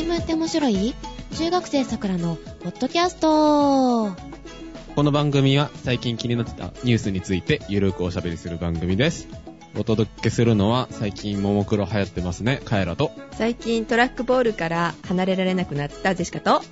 新聞って面白い？中学生さくらのポッドキャストこの番組は最近気になってたニュースについてゆるくおしゃべりする番組です。お届けするのは最近ももクロ流行ってますね、カエラと。最近トラックボールから離れられなくなったジェシカと、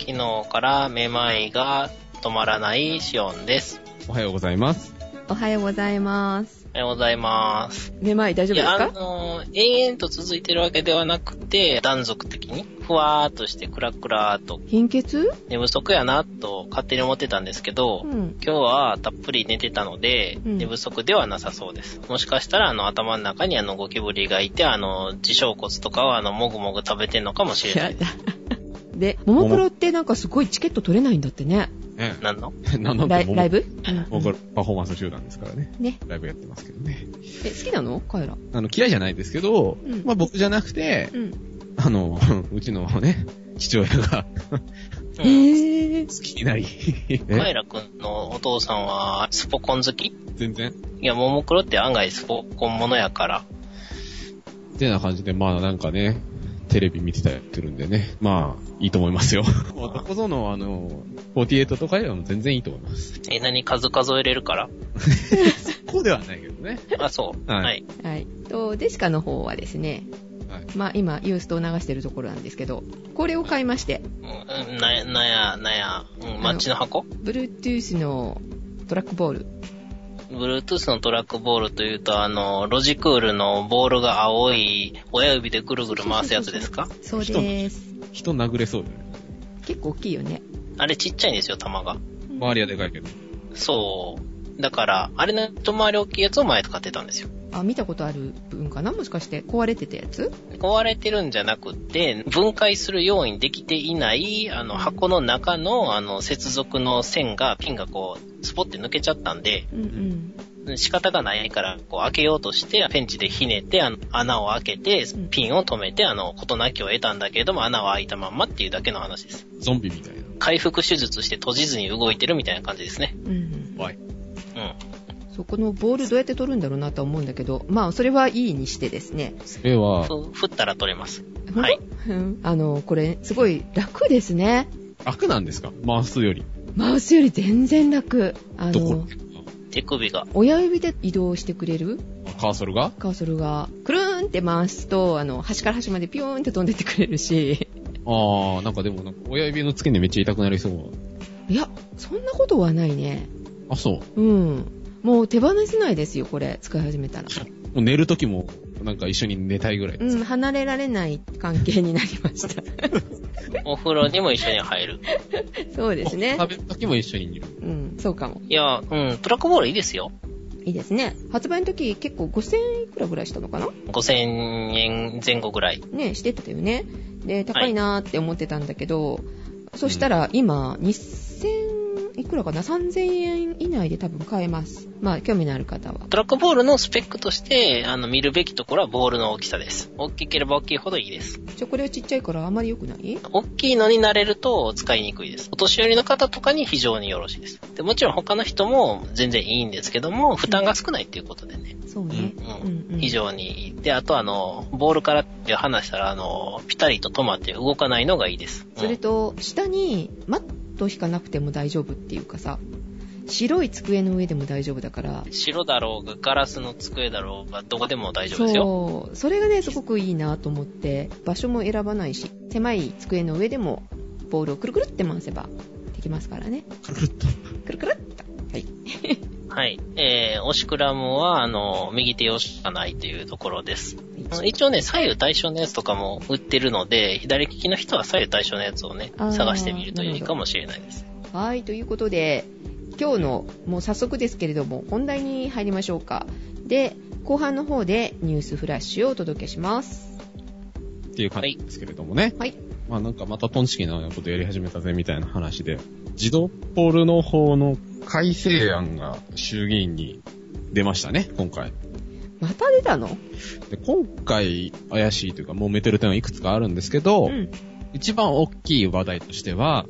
昨日からめまいが止まらないシオンです。おはようございます。おはようございます。おはようございます。めまい大丈夫いや、あですかの、延々と続いてるわけではなくて、断続的に、ふわーっとしてクラクラーっと貧血？寝不足やなと勝手に思ってたんですけど、うん。今日はたっぷり寝てたので、うん寝不足ではなさそうです。もしかしたら、あの、頭の中にあの、ゴキブリがいて、あの、自小骨とかをあの、もぐもぐ食べてんのかもしれないです。で、ももクロってなんかすごいチケット取れないんだってね。ねなんの？何の？ライライブ？ももクロパフォーマンス集団ですからね。ね。ライブやってますけどね。え、好きなの？カエラ。あの、嫌いじゃないですけど、うんまあ僕じゃなくて、うん。あの、うちのね、父親がうん。へぇー。好きになり、カイラくんのお父さんは、スポコン好き？全然。いや、ももクロって案外スポコンものやから。ってな感じで、まあなんかね、テレビ見てたりするんでね、まあ、いいと思いますよ。どこぞの、あの、48とかよりも全然いいと思います。え、何数数えれるから？こうではないけどね。あ、そう。はいはい。はい。と、デシカの方はですね、はい。まあ今、ユーストを流してるところなんですけど、これを買いまして、うん、なや、なや、なや、うん、マッチの箱？Bluetooth のトラックボール。?Bluetooth のトラックボールというと、あの、ロジクールのボールが青い、親指でぐるぐる回すやつですか？そうです。人殴れそうじゃない結構大きいよね。あれちっちゃいんですよ、玉が。周りはでかいけど。そう。だから、あれの一回り大きいやつを前使ってたんですよ。あ、見たことある分かな？もしかして壊れてたやつ？壊れてるんじゃなくって、分解するようにできていない、あの、箱の中の、あの、接続の線が、ピンがこう、スポって抜けちゃったんで、うんうん。仕方がないから、こう、開けようとして、ペンチでひねって、あの、穴を開けてうん、ピンを止めて、あの、事なきを得たんだけれども、穴は開いたまんまっていうだけの話です。ゾンビみたいな。回復手術して閉じずに動いてるみたいな感じですね。うんうん。怖い。うん。そう、このボールどうやって取るんだろうなとは思うんだけど、まあ、それはいいにしてですね。それは、ふ、振ったら取れます。はい。うんあの、これ、すごい楽ですね。楽なんですか？回すより。マウスより全然楽。あどこ？の、手首が。親指で移動してくれる？カーソルが？カーソルが、くるーんって回すと、あの、端から端までピューンって飛んでってくれるし、あー、なんかでもなんか親指の付け根めっちゃ痛くなりそう。いや、そんなことはないね。あ、そう。うん。もう手放せないですよ、これ、使い始めたら。もう寝るときも、なんか一緒に寝たいぐらいです。うん、離れられない関係になりました。お風呂にも一緒に入る。そうですね。食べるときも一緒にいる。うん、そうかも。いや、うん、トラックボールいいですよ。いいですね。発売の時結構5000円いくらぐらいしたのかな？5000円前後ぐらい。ね、してたよね。で、高いなーって思ってたんだけど、そしたら今、2000いくらかな ?3000 円以内で多分買えます。まあ、興味のある方は。トラックボールのスペックとして、あの、見るべきところはボールの大きさです。大きければ大きいほどいいです。ちょ、これはちっちゃいからあまり良くない？大きいのになれると使いにくいです。お年寄りの方とかに非常によろしいです。でもちろん他の人も全然いいんですけども、負担が少ないっていうことでね。そうね。うんうんうん非常にいい。で、あとあの、ボールからって話したら、あの、ピタリと止まって動かないのがいいです。それと、下にマッかなくても大丈夫っていうかさ、白い机の上でも大丈夫だからう、ん白だろうが、ガラスの机だろうが、どこでも大丈夫ですよ。そう、それがね、すごくいいなと思って、場所も選ばないし、狭い机の上でも、ボールをくるくるって回せばできますからね。くるっと。くるくるっと。はい。はい。えー、オシクラムは、あの、右手用しかないというところです。一応ね、左右対称のやつとかも売ってるので、左利きの人は左右対称のやつをね探してみるといいかもしれないです。はい、ということで、今日の、もう早速ですけれども、本題に入りましょうか。で、後半の方でニュースフラッシュをお届けします。っていう感じですけれどもね。はい。まあなんかまたトンチキなことやり始めたぜみたいな話で、自動ポールの方の改正案が衆議院に出ましたね、今回。また出たの？で今回怪しいというか揉めてる点はいくつかあるんですけど、うん。一番大きい話題としては、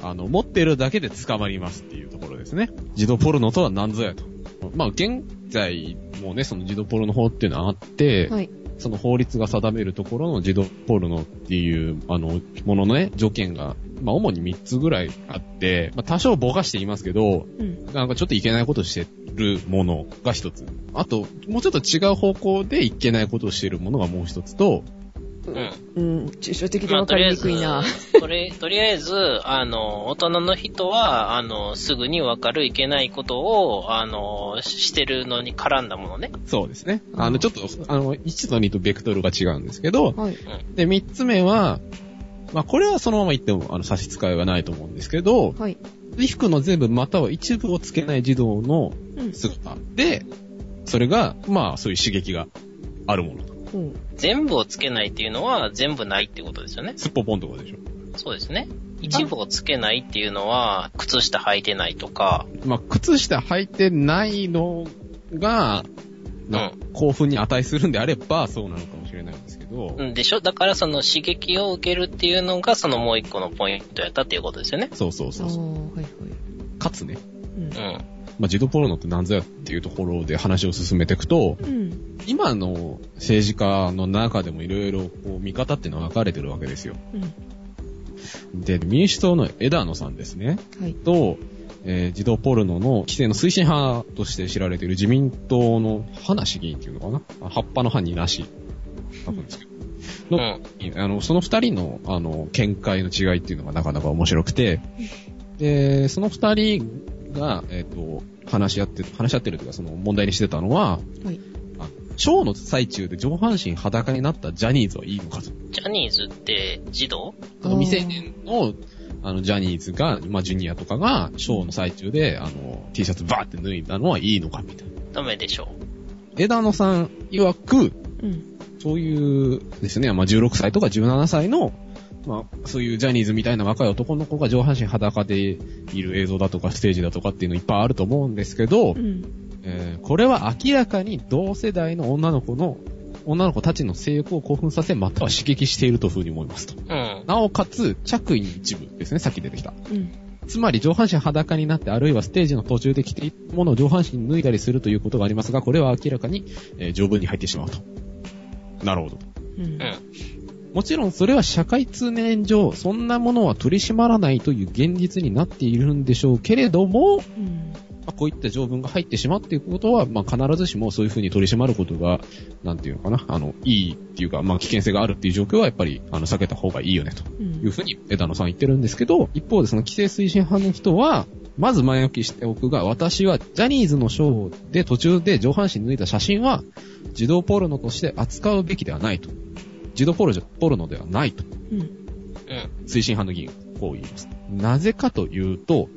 あの、持ってるだけで捕まりますっていうところですね。自動ポルノとは何ぞやと。まあ、現在もね、その自動ポルノ法っていうのはあって、はい。その法律が定めるところの児童ポルノっていう、あの、もののね、条件が、まあ、主に3つぐらいあって、まあ、多少ぼかして言いますけど、うん。なんかちょっといけないことをしてるものが一つ。あと、もうちょっと違う方向でいけないことをしているものがもう一つと、うん。うん、抽象的でまあ、わかりとりあえずにくいな。、とりとりあえず、あの、大人の人は、あの、すぐにわかるいけないことを、あの、ししてるのに絡んだものね。そうですね。うんあの、ちょっと、あの、1と2とベクトルが違うんですけど、はい。で、3つ目は、まあ、これはそのまま言っても、あの、差し支えはないと思うんですけど、はい。衣服の全部または一部をつけない児童のうん。姿で、それが、まあ、そういう刺激があるものと。全部をつけないっていうのは全部ないってことですよね。すっぽぽんとかでしょ。そうですね。一部をつけないっていうのは、靴下履いてないとか、まあ、靴下履いてないのが、興奮に値するんであれば、そうなのかもしれないんですけど、うんでしょだからその刺激を受けるっていうのが、そのもう一個のポイントやったっていうことですよね。そうそうあそうそう。ーはいはい。かつね、うんうん。まあ、児童ポルノって何ぞやっていうところで話を進めていくと、うん。今の政治家の中でもいろいろこう見方っていうのは分かれてるわけですよ。うん。で、民主党の枝野さんですね。はい。と、えー児童ポルノの規制の推進派として知られている自民党の花市議員っていうのかな？あ葉っぱの葉になし。書くんですけど。うのん。あの、その二人の、あの、見解の違いっていうのがなかなか面白くて、で、その二人が、えっ、と、話し合って、話し合ってるというか、その問題にしてたのは、はい。あショーの最中で上半身裸になったジャニーズはいいのかと。ジャニーズって児童未成年の、あの、ジャニーズが、まあ、ジュニアとかが、ショーの最中で、あの、T シャツバーって脱いだのはいいのかみたいな。ダメでしょ枝野さん曰く、うん。そういうですね、まあ、16歳とか17歳の、まあ、そういうジャニーズみたいな若い男の子が上半身裸でいる映像だとかステージだとかっていうのいっぱいあると思うんですけど、うん。えーこれは明らかに同世代の女の子の、女の子たちの性欲を興奮させ、または刺激しているというふうに思いますと。う。うん。なおかつ、着衣の一部ですね、さっき出てきた。うん。つまり上半身裸になって、あるいはステージの途中で着ているものを上半身に脱いだりするということがありますが、これは明らかに、えー条文に入ってしまうと。なるほどうん。もちろんそれは社会通念上、そんなものは取り締まらないという現実になっているんでしょうけれども、うん。まあこういった条文が入ってしまうっていうことは、まあ、必ずしもそういうふうに取り締まることが、なんていうのかな、あの、いいっていうか、まあ、危険性があるっていう状況はやっぱり、あの、避けた方がいいよね、とうんいうふうに枝野さん言ってるんですけど、一方でその規制推進派の人は、まず前置きしておくが、私はジャニーズのショーで途中で上半身脱いだ写真は、児童ポルノとして扱うべきではないと。児童ポルポルノではないと。うん。うん。推進派の議員はこう言います。なぜかというと、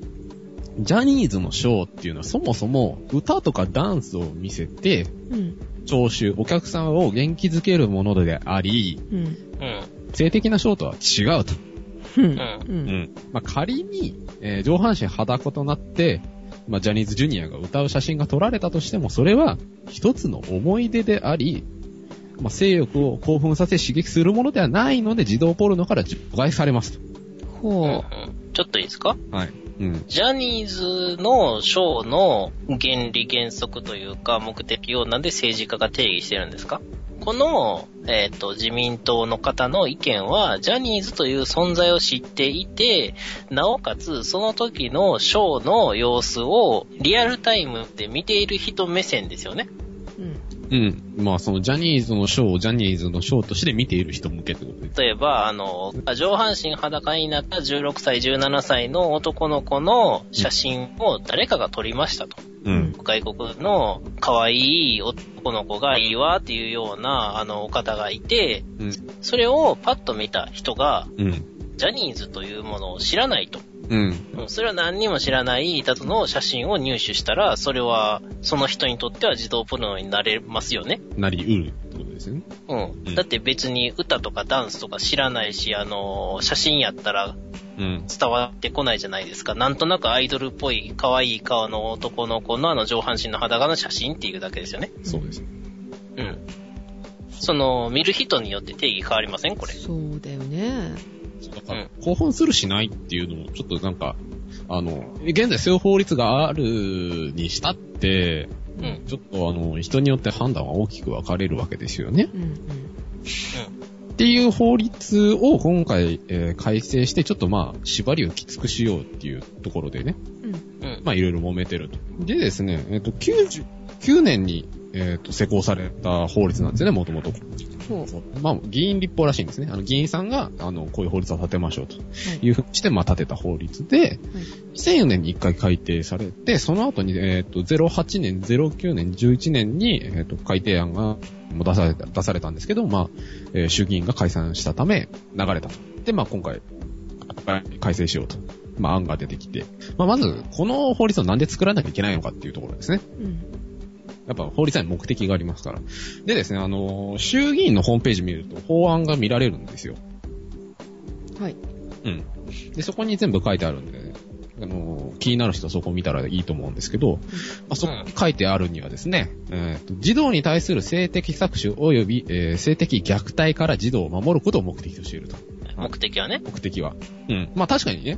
ジャニーズのショーっていうのはそもそも歌とかダンスを見せて、うん。聴衆、お客さんを元気づけるものであり、うん。うん。性的なショーとは違うと。うん。うん。う。うんん。まあ、仮に、えー上半身裸となって、まあ、ジャニーズジュニアが歌う写真が撮られたとしても、それは一つの思い出であり、まあ、性欲を興奮させ刺激するものではないので、児童ポルノから除外されますと。ほう。ちょっといいですか？はい。うん。ジャニーズのショーの原理原則というか目的をなんで政治家が定義してるんですか？この、えっ、と、自民党の方の意見は、ジャニーズという存在を知っていて、なおかつ、その時のショーの様子をリアルタイムで見ている人目線ですよね。うん。うん。まあ、そのジャニーズのショーをジャニーズのショーとして見ている人向けってことです。例えば、あの、上半身裸になった16歳、17歳の男の子の写真を誰かが撮りましたと。うん。外国の可愛い男の子がいいわっていうような、あの、お方がいて、うん。それをパッと見た人が、うん。ジャニーズというものを知らないと。うん。うんそれは何にも知らないたつの写真を入手したら、それは、その人にとっては自動ポルノになれますよね。なり得るってことですよね。うん。うんだって別に歌とかダンスとか知らないし、あの、写真やったらうん。伝わってこないじゃないですか。なんとなくアイドルっぽい可愛い顔の男の子のあの上半身の裸の写真っていうだけですよね。そうです。うん。その、見る人によって定義変わりません？これ。そうだよね。だから、興奮するしないっていうのも、ちょっとなんか、あの、現在そういう法律があるにしたって、うん。ちょっとあの、人によって判断は大きく分かれるわけですよね。うんうん。っていう法律を今回、えー改正して、ちょっとまあ、縛りをきつくしようっていうところでね、うん。うん。まあいろいろ揉めてると。でですね、えっ、と、99年に、えっ、と、施行された法律なんですよね、もともと。ほう。まあ、議員立法らしいんですね。あの、議員さんが、あの、こういう法律を立てましょうとはい。いうふうにして、まあ、立てた法律で、2004年に一回改定されて、その後に、えっ、と、08年、09年、11年に、えっ、と、改定案が出された、出されたんですけど、まあ、えー衆議院が解散したため、流れたと。で、まあ、今回、改正しようと。まあ、案が出てきて。まあ、まず、この法律をなんで作らなきゃいけないのかっていうところですね。うん。やっぱ法律には目的がありますから。でですね、あのー衆議院のホームページ見ると法案が見られるんですよ。はい。うん。で、そこに全部書いてあるんで、あのー気になる人はそこを見たらいいと思うんですけど、まあ、そこに書いてあるにはですね、えーと児童に対する性的搾取及び、えー性的虐待から児童を守ることを目的としていると。目的はね。目的は。うん。まあ確かにね、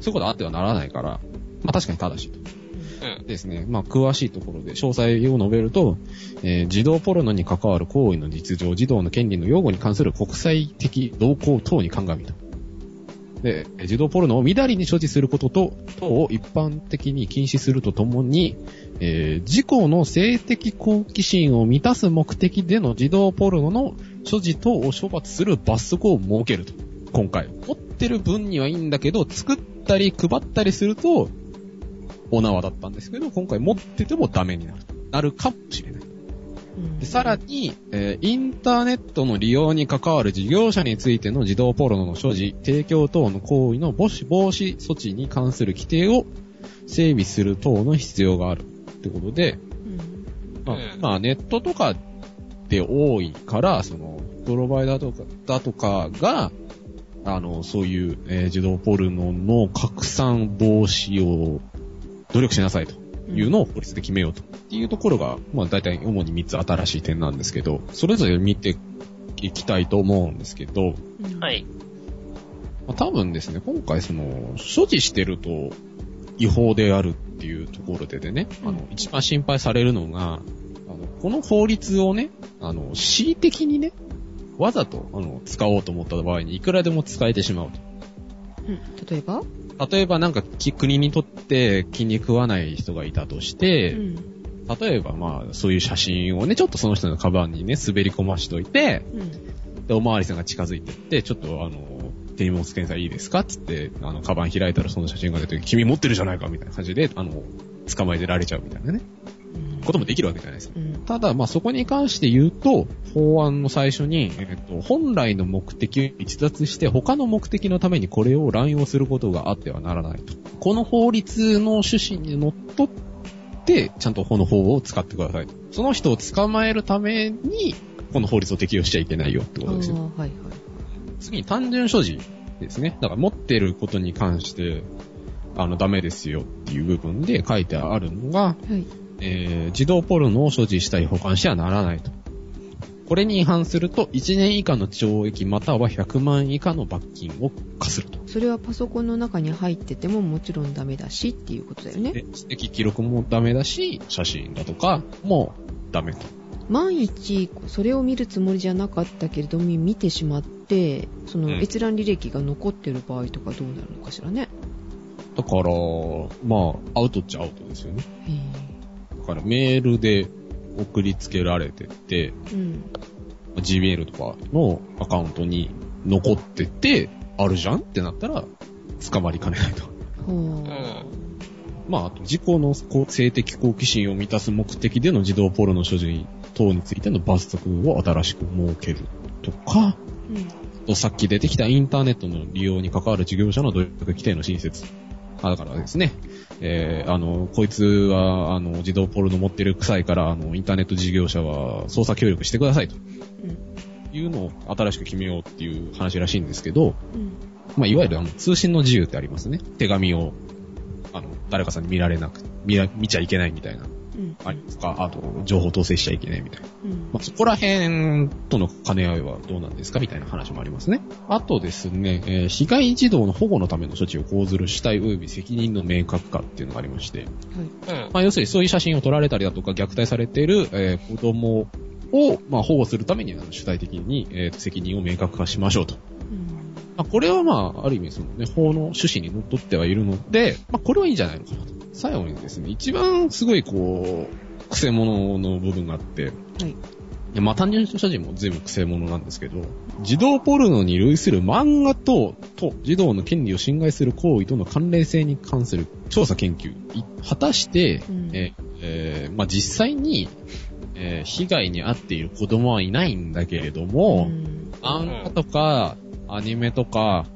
そういうことあってはならないから、まあ確かに正しいと。ですね、まあ、詳しいところで詳細を述べると、えー児童ポルノに関わる行為の実情、児童の権利の擁護に関する国際的動向等に鑑みと。で、児童ポルノをみだりに所持することと、等を一般的に禁止するとともに、えー自己の性的好奇心を満たす目的での児童ポルノの所持等を処罰する罰則を設けると。今回。持ってる分にはいいんだけど、作ったり配ったりすると、お縄だったんですけど、今回持っててもダメになる。なるかもしれない。うんでさらに、えーインターネットの利用に関わる事業者についての児童ポルノの所持、提供等の行為の防止防止措置に関する規定を整備する等の必要がある。ってことで、うんまあうんまあネットとかで多いから、その、プロバイダーとか、だとかが、あの、そういう、えー児童ポルノの拡散防止を努力しなさいと。いうのを法律で決めようと。っていうところが、まあ大体主に3つ新しい点なんですけど、それぞれ見ていきたいと思うんですけど、うん。はい。まあ多分ですね、今回その、所持してると違法であるっていうところででね、あの、一番心配されるのが、あの、この法律をね、あの、恣意的にね、わざと、あの、使おうと思った場合にいくらでも使えてしまううん例えば？と。例えばなんかき国にとって気に食わない人がいたとして、うん。例えばまあそういう写真をね、ちょっとその人のカバンにね、滑り込ましといて、うん。で、おまわりさんが近づいてって、ちょっとあの、手荷物検査いいですかつって、あの、カバン開いたらその写真が出て、君持ってるじゃないかみたいな感じで、あの、捕まえてられちゃうみたいなね、うんこともできるわけじゃないですか。うん。ただ、まあ、そこに関して言うと、法案の最初に、えっ、と、本来の目的を逸脱して、他の目的のためにこれを乱用することがあってはならないと。この法律の趣旨にのっとって、ちゃんとこの法を使ってくださいと。その人を捕まえるために、この法律を適用しちゃいけないよってことですよ。はいはい。次に単純所持ですね。だから持ってることに関して、あの、ダメですよっていう部分で書いてあるのが、はい。えー、児童ポルノを所持したり保管してはならないと。これに違反すると、1年以下の懲役または100万以下の罰金を課すると。それはパソコンの中に入っててももちろんダメだしっていうことだよね。で知的記録もダメだし、写真だとかもダメと。万一、それを見るつもりじゃなかったけれども、見てしまって、そのうん閲覧履歴が残ってる場合とかどうなるのかしらね。だから、まあ、アウトっちゃアウトですよね。へだからメールで送りつけられてて、ぇうん。Gmail とかのアカウントに残ってて、あるじゃんってなったら、捕まりかねないと。ほうん。まあ、あと、自己の性的好奇心を満たす目的での児童ポロの所持等についての罰則を新しく設けるとか、う。うん。とさっき出てきたインターネットの利用に関わる事業者の努力規定の新設。あ、だからですね、えー、あの、こいつは、あの、児童ポルノ持ってる臭いから、あの、インターネット事業者は操作協力してくださいとうん。いうのを新しく決めようっていう話らしいんですけど、うん。まあ、いわゆるあの、通信の自由ってありますね。手紙を、あの、誰かさんに見られなく、見ら、見ちゃいけないみたいな。ありますか？あと、情報統制しちゃいけないみたいな。うんまあ、そこら辺との兼ね合いはどうなんですか？みたいな話もありますね。あとですね、えー被害児童の保護のための処置を講ずる主体及び責任の明確化っていうのがありまして、はい。うん。まあ、要するにそういう写真を撮られたりだとか虐待されている、えー子供を、まあ、保護するために主体的に、えーと責任を明確化しましょうと。うんまあ、これはまあ、ある意味そのね、法の趣旨にのっとってはいるので、まあ、これはいいんじゃないのかなと。最後にですね、一番すごいこう、癖者の部分があって、はい。まあ単純に所持も全部癖者なんですけど、児童ポルノに類する漫画等と児童の権利を侵害する行為との関連性に関する調査研究。い果たして、うんえーえーまあ実際に、えー被害に遭っている子供はいないんだけれども、うん漫画とか、アニメとか、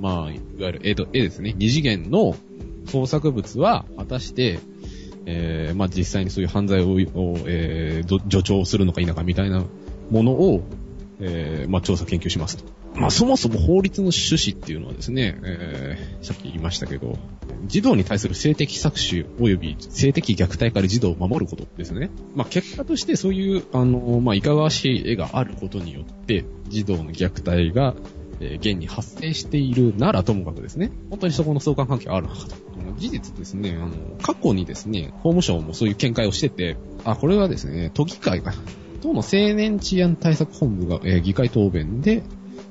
まあ、いわゆる絵と、絵ですね。二次元の創作物は、果たして、えー、まあ実際にそういう犯罪を、えー助長するのか否かみたいなものを、えー、まあ調査研究しますと。まあそもそも法律の趣旨っていうのはですね、えー、さっき言いましたけど、児童に対する性的搾取及び性的虐待から児童を守ることですね。まあ結果としてそういう、あの、まあいかがわしい絵があることによって、児童の虐待が、え現に発生しているならともかくですね、本当にそこの相関関係あるのかと。事実ですね、あの、過去にですね、法務省もそういう見解をしてて、あ、これはですね、都議会が、党の青年治安対策本部が、えー議会答弁で、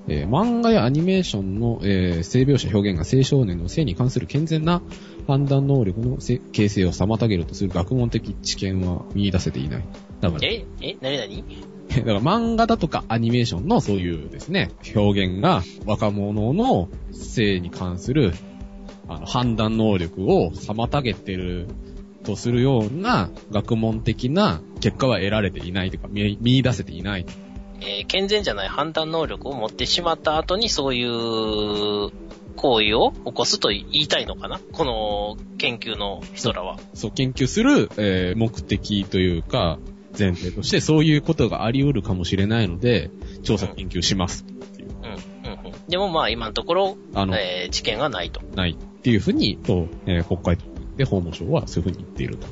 えー漫画やアニメーションの、えー性描写表現が青少年の性に関する健全な判断能力のせ形成を妨げるとする学問的知見は見出せていない。だから、ええなになに？だから漫画だとかアニメーションのそういうですね、表現が若者の性に関するあの判断能力を妨げてるとするような学問的な結果は得られていないというか見見出せていない。えー健全じゃない判断能力を持ってしまった後にそういう行為を起こすと言いたいのかな？この研究の人らは。そう、研究する、えー目的というか、前提としてそういうことがあり得るかもしれないので、調査研究しますっていう、うん。うん。うん。でもまあ今のところ、あの、えー知見がないと。ないっていうふうに、と、えー国会で法務省はそういうふうに言っていると。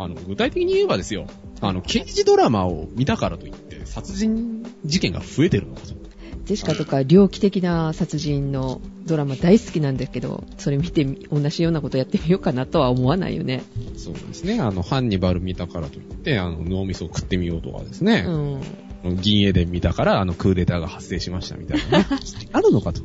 あの、具体的に言えばですよ、あの、刑事ドラマを見たからといって、殺人事件が増えてるのかと。ジェシカとか猟奇的な殺人のドラマ大好きなんだけど、それ見てみ同じようなことやってみようかなとは思わないよね。そうですね。あの、ハンニバル見たからといって、あの、脳みそを食ってみようとかですね。うん。銀エデン見たから、あの、クーデターが発生しましたみたいなね。あるのかと。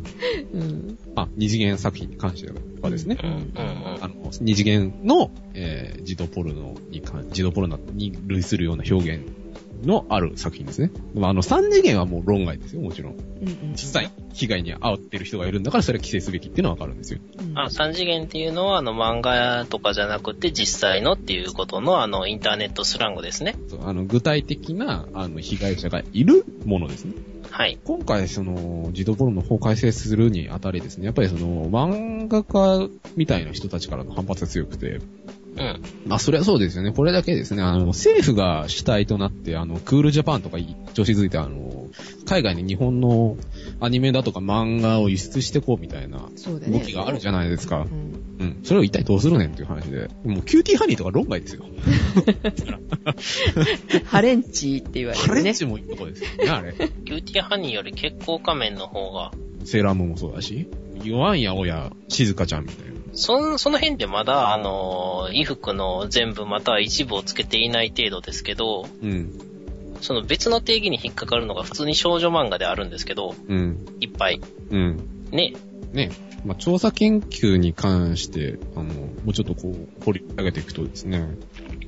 うん。あ、二次元作品に関してはですね。うん。うん。あの、二次元の、えー、児童ポルノに関、児童ポルノに類するような表現のある作品ですね。まあ、あの、三次元はもう論外ですよ、もちろん。うんうん。実際、被害に遭ってる人がいるんだから、それは規制すべきっていうのはわかるんですよ。うん。あ、三次元っていうのは、あの、漫画とかじゃなくて、実際のっていうことの、あの、インターネットスラングですね。そうあの、具体的な、あの、被害者がいるものですね。はい。今回、その、児童ポルノの法改正するにあたりですね、やっぱりその、漫画家みたいな人たちからの反発が強くて、うん。まあ、それはそうですよね。これだけですね、あの、政府が主体となって、あの、クールジャパンとか調子づいて、あの、海外に日本のアニメだとか漫画を輸出してこうみたいなそうだね。動きがあるじゃないですかう。ん。うん。それを一体どうするねんっていう話で。もう、キューティーハニーとか論外ですよ。ハレンチって言われハるね。レンチもいいとこですよね、あれ。キューティーハニーより血行仮面の方が、セーラームーンもそうだし、弱んやおや、静香ちゃんみたいな。その、その辺でまだ、あの、衣服の全部または一部をつけていない程度ですけど、うん。その別の定義に引っかかるのが普通に少女漫画であるんですけど、うん。いっぱい。うん。ね。ね。まあ、調査研究に関して、あの、もうちょっとこう、掘り上げていくとですね、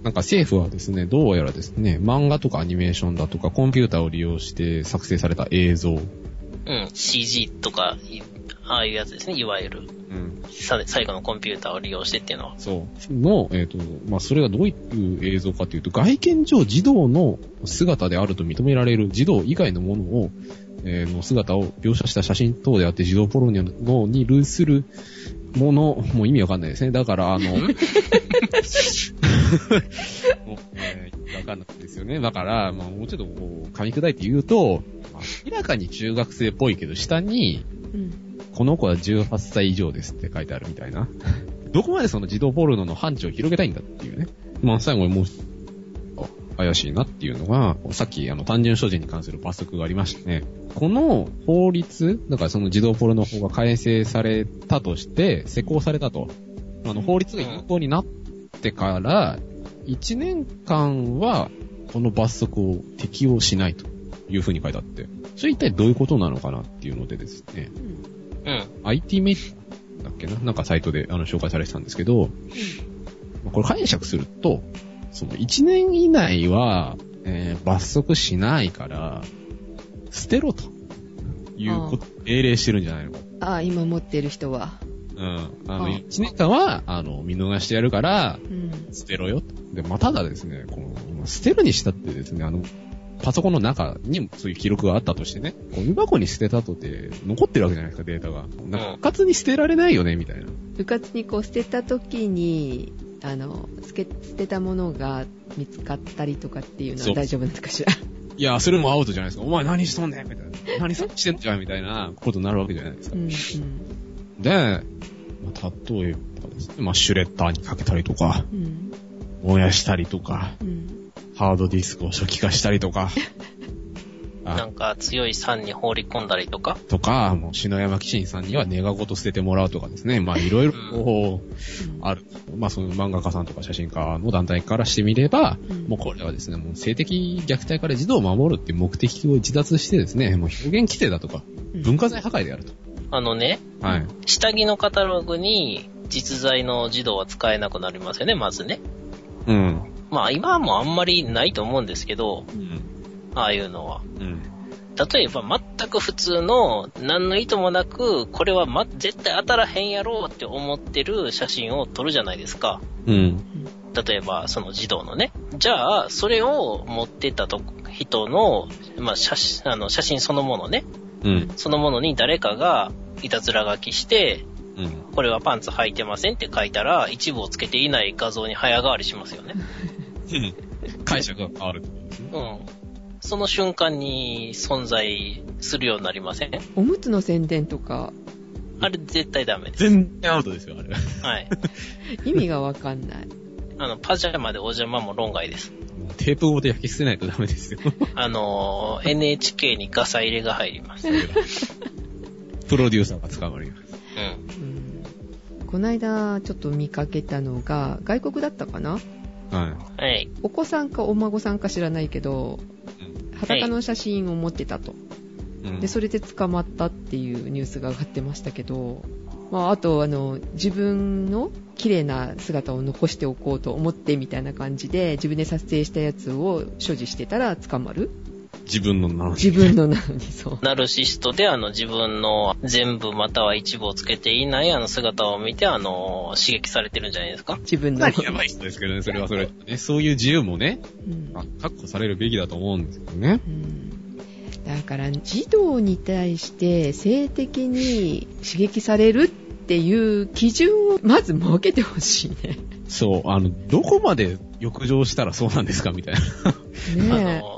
なんか政府はですね、どうやらですね、漫画とかアニメーションだとか、コンピューターを利用して作成された映像、うん。CG とか、いああいうやつですね、いわゆる。うん。さ最後のコンピューターを利用してっていうのは。そう。の、えっ、と、まあ、それがどういう映像かというと、外見上児童の姿であると認められる児童以外のものを、えーの姿を描写した写真等であって児童ポロニのに類するもの、もう意味わかんないですね。だから、あの、もう、えーわかんないですよね。だから、まあ、もうちょっとこう、噛み砕いて言うと、まあ明らかに中学生っぽいけど、下に、うん。この子は18歳以上ですって書いてあるみたいな。どこまでその児童ポルノの範疇を広げたいんだっていうね。まあ最後にもう、怪しいなっていうのが、さっきあの単純所持に関する罰則がありましてね、この法律、だからその児童ポルノ法が改正されたとして、施行されたと。あの法律が有効になってから、1年間はこの罰則を適用しないというふうに書いてあって、それ一体どういうことなのかなっていうのでですね、うんうん。IT メディアだっけな？なんかサイトであの紹介されてたんですけど、まあこれ解釈すると、その1年以内は、えー罰則しないから、捨てろということ、命令してるんじゃないの？か。ああ、今持ってる人は。うん。あの、あ1年間は、あの、見逃してやるから、うん。捨てろよと。で、まあ、ただですね、この、捨てるにしたってですね、あの、パソコンの中にそういう記録があったとしてね、ゴミ箱に捨てたとて残ってるわけじゃないですか、データが。なんか、うんうかつに捨てられないよね、みたいな。部活にこう捨てた時に、あの、捨てたものが見つかったりとかっていうのは大丈夫なんですかしら？いや、それもアウトじゃないですか。お前何しとんねんみたいな。何してんじゃんみたいなことになるわけじゃないですかう。ん。で、まあ、例えばですね、まあ、シュレッダーにかけたりとか、うん。燃やしたりとか、うん。ハードディスクを初期化したりとか、あなんか強い酸に放り込んだりとか？とか、もう篠山紀信さんにはネガごと捨ててもらうとかですね、まあいろいろこう、ある。まあその漫画家さんとか写真家の団体からしてみれば、うんもうこれはですね、もう性的虐待から児童を守るっていう目的を自脱してですね、もう表現規定だとか、うん文化財破壊であると。あのね、はい。下着のカタログに実在の児童は使えなくなりますよね、まずね。うん。まあ今はもうあんまりないと思うんですけど、うん。ああいうのは。うん。例えば全く普通の何の意図もなく、これは、ま、絶対当たらへんやろうって思ってる写真を撮るじゃないですか。うん。例えばその児童のね。じゃあ、それを持ってたと人の、まあ、写真、あの写真そのものね。うん。そのものに誰かがいたずら書きして、うん。これはパンツ履いてませんって書いたら、一部をつけていない画像に早変わりしますよね。解釈が変わる。うん。その瞬間に存在するようになりません？おむつの宣伝とか、あれ絶対ダメです。全然アウトですよ、あれ。はい。意味がわかんない。あの、パジャマでお邪魔も論外です。テープごと焼き捨てないとダメですよ。あのー、NHK にガサ入れが入ります。うん。プロデューサーが捕まるよ。うん。この間ちょっと見かけたのが、外国だったかな？ははい。お子さんかお孫さんか知らないけど、裸の写真を持ってたと。い。うんで、それで捕まったっていうニュースが上がってましたけど、まあ、あと、あの、自分の綺麗な姿を残しておこうと思ってみたいな感じで、自分で撮影したやつを所持してたら捕まる自分のなのに自分のなのにそう。ナルシストであの自分の全部または一部をつけていないあの姿を見てあの刺激されてるんじゃないですか？自分の。やばい人ですけどね、それはそれ。ね、そういう自由もね、うんまあ確保されるべきだと思うんですけどね。うんだから、児童に対して性的に刺激されるっていう基準をまず設けてほしいね。そう、あの、どこまで浴場したらそうなんですかみたいな。あねの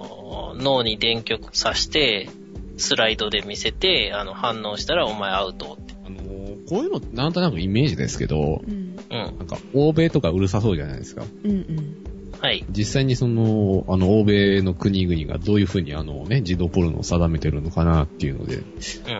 脳に電極さしてスライドで見せてあの反応したらお前アウトって。あのーこういうのなんとなくイメージですけどえ。う、ん。うん。なんか、欧米とかうるさそうじゃないですか。うんうん。はい。実際にその、あの、欧米の国々がどういうふうにあのね、児童ポルノを定めてるのかなっていうので、うん。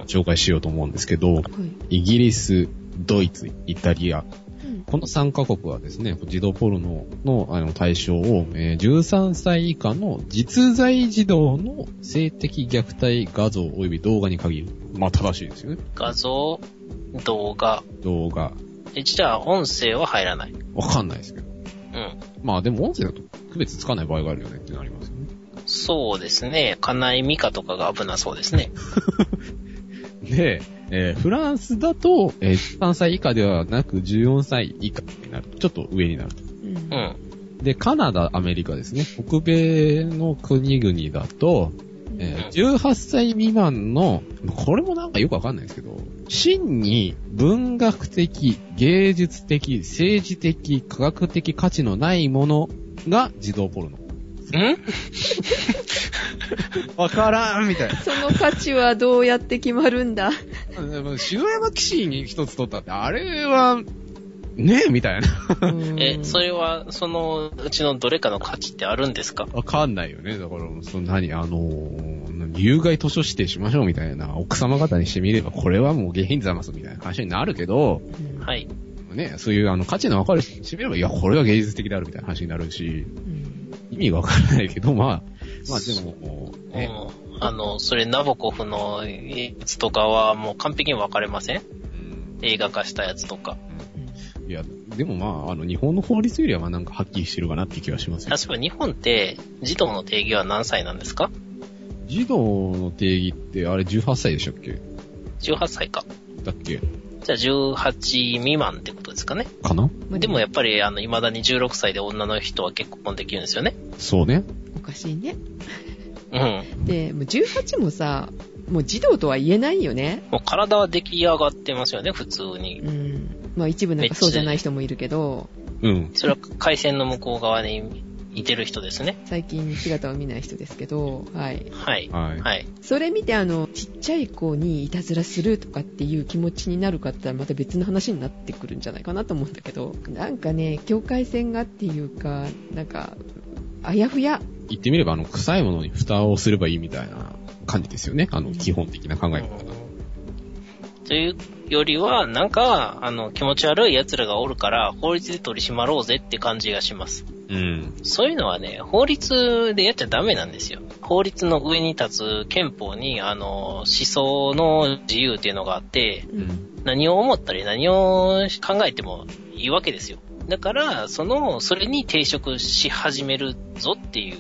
紹介しようと思うんですけど、はい。イギリス、ドイツ、イタリア、うんこの3カ国はですね、児童ポルノのあの対象を、えー13歳以下の実在児童の性的虐待画像及び動画に限る。まあ正しいですよね。画像、動画。動画。えじゃあ音声は入らない。わかんないですけど。うん。まあでも音声だと区別つかない場合があるよねってなりますよね。そうですね。金井美香とかが危なそうですね。で、えーフランスだと、えー13歳以下ではなく14歳以下になると。ちょっと上になると。うんうん。で、カナダ、アメリカですね。北米の国々だと、えー18歳未満の、これもなんかよくわかんないですけど、真に文学的、芸術的、政治的、科学的価値のないものが児童ポルノ。ん？わからんみたいな。その価値はどうやって決まるんだ？でも篠山騎士に一つ取ったって、あれは、ねえみたいな。う んえ、それは、そのうちのどれかの価値ってあるんですか？わかんないよね。だから、その何、あのー、何有害図書指定しましょうみたいな、奥様方にしてみれば、これはもう下品ざますみたいな話になるけど、うんはい。ね、そういうあの価値のわかる人にしてみれば、いや、これが芸術的であるみたいな話になるし、うん意味がわからないけど、まあ、まあでも、ね、うんあの、それ、ナボコフのやつとかはもう完璧に分かれません？うん映画化したやつとか。いや、でもまあ、あの、日本の法律よりはまあなんかはっきりしてるかなって気がしますよ。確か日本って、児童の定義は何歳なんですか？児童の定義って、あれ18歳でしたっけ ?18 歳か。だっけ？じゃあ18未満ってことですかね。かな？まあでもやっぱり、あの、未だに16歳で女の人は結婚できるんですよね。そうね。おかしいね。うん。で、もう18もさ、もう児童とは言えないよね。もう体は出来上がってますよね、普通に。うん。まあ一部なんかそうじゃない人もいるけど、うん。それは回線の向こう側にいてる人ですね。最近姿を見ない人ですけど、はい。はい。はい。はい。それ見てあの、ちっちゃい子にいたずらするとかっていう気持ちになるかって言ったらまた別の話になってくるんじゃないかなと思うんだけど、なんかね、境界線がっていうか、なんか、あやふや？言ってみれば、あの、臭いものに蓋をすればいいみたいな感じですよね。あの、基本的な考え方が。というよりは、なんか、あの、気持ち悪い奴らがおるから、法律で取り締まろうぜって感じがします。うん。そういうのはね、法律でやっちゃダメなんですよ。法律の上に立つ憲法に、あの、思想の自由っていうのがあって、うん。何を思ったり何を考えてもいいわけですよ。だから、その、それに抵触し始めるぞっていう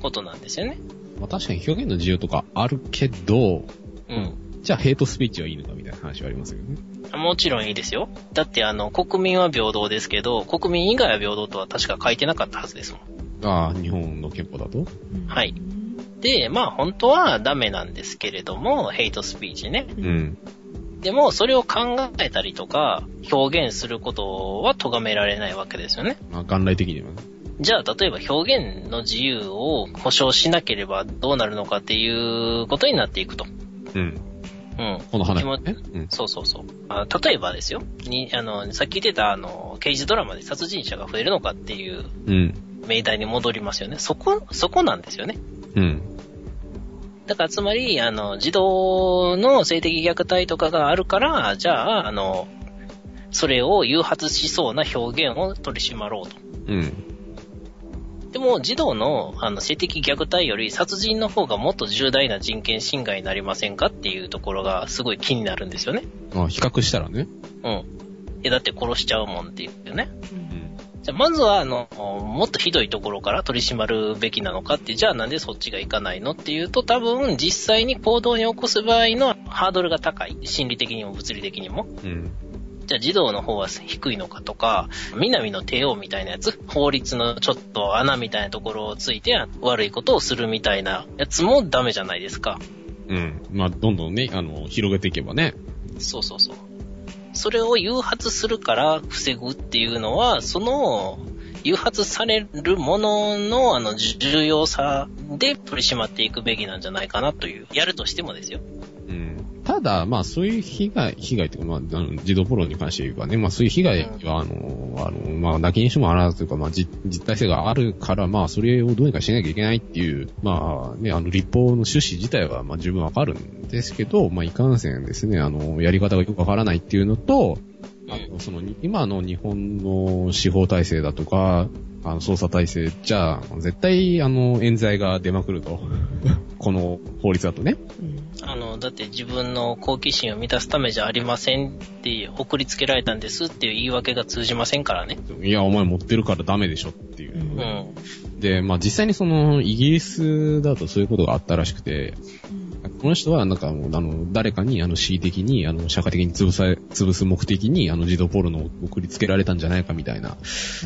ことなんですよね。まあ確かに表現の自由とかあるけど、うん。じゃあヘイトスピーチはいいのかみたいな話はありますよね。もちろんいいですよ。だってあの、国民は平等ですけど、国民以外は平等とは確か書いてなかったはずですもん。ああ、日本の憲法だと？はい。で、まあ本当はダメなんですけれども、ヘイトスピーチね。うん。でも、それを考えたりとか、表現することは咎められないわけですよね。まあ元来的にはね。じゃあ、例えば表現の自由を保障しなければどうなるのかっていうことになっていくと。うん。うん。この話ね。うん。そうそうそう。あ例えばですよ。に、あの、さっき言ってた、あの、刑事ドラマで殺人者が増えるのかっていううん。命題に戻りますよね。そこ、そこなんですよね。うん。だからつまり、あの、児童の性的虐待とかがあるから、じゃあ、あの、それを誘発しそうな表現を取り締まろうと。うん。でも、児童のあの性的虐待より殺人の方がもっと重大な人権侵害になりませんかっていうところがすごい気になるんですよね。まあ比較したらね。うん。え、だって殺しちゃうもんっていうね。うん。じゃあ、まずは、あの、もっとひどいところから取り締まるべきなのかって、じゃあなんでそっちがいかないのっていうと、多分、実際に行動に起こす場合のハードルが高い。心理的にも物理的にも。うん。じゃあ児童の方は低いのかとか、南の帝王みたいなやつ、法律のちょっと穴みたいなところをついて悪いことをするみたいなやつもダメじゃないですか。うん。まあどんどんね、あの、広げていけばね。そうそうそう。それを誘発するから防ぐっていうのは、その、誘発されるものの、あの、重要さで取り締まっていくべきなんじゃないかなという。やるとしてもですよ。うん。ただ、まあそういう被害、被害というか、まあ、あの、児童ポロに関して言えばね、まあそういう被害は、あの、あの、まあ、泣きにしてもあらずというか、まあ実、実態性があるから、まあそれをどうにかしなきゃいけないっていう、まあね、あの、立法の趣旨自体は、まあ十分わかるんですけど、まあいかんせんですね、あの、やり方がよくわからないっていうのと、あと、その、今の日本の司法体制だとか、あの、捜査体制じゃ、絶対、あの、冤罪が出まくると。この法律だとね。うんあの、だって自分の好奇心を満たすためじゃありませんって送りつけられたんですっていう言い訳が通じませんからね。いや、お前持ってるからダメでしょっていうう。んうん。で、まあ実際にその、イギリスだとそういうことがあったらしくて、この人はなんかもう、あの、誰かに、あの、恣意的に、あの、社会的に潰され、潰す目的に、あの、児童ポルノを送りつけられたんじゃないかみたいな、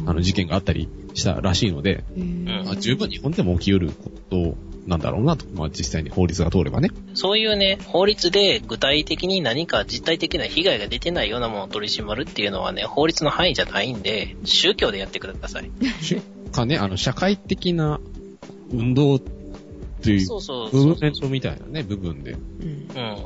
あの、事件があったりしたらしいので、へーまあ、十分日本でも起き得ることなんだろうなと、まあ実際に法律が通ればね。そういうね、法律で具体的に何か実体的な被害が出てないようなものを取り締まるっていうのはね、法律の範囲じゃないんで、宗教でやってください。かね、あの、社会的な運動という、そうそうムーブメントみたいなね、部分で。うん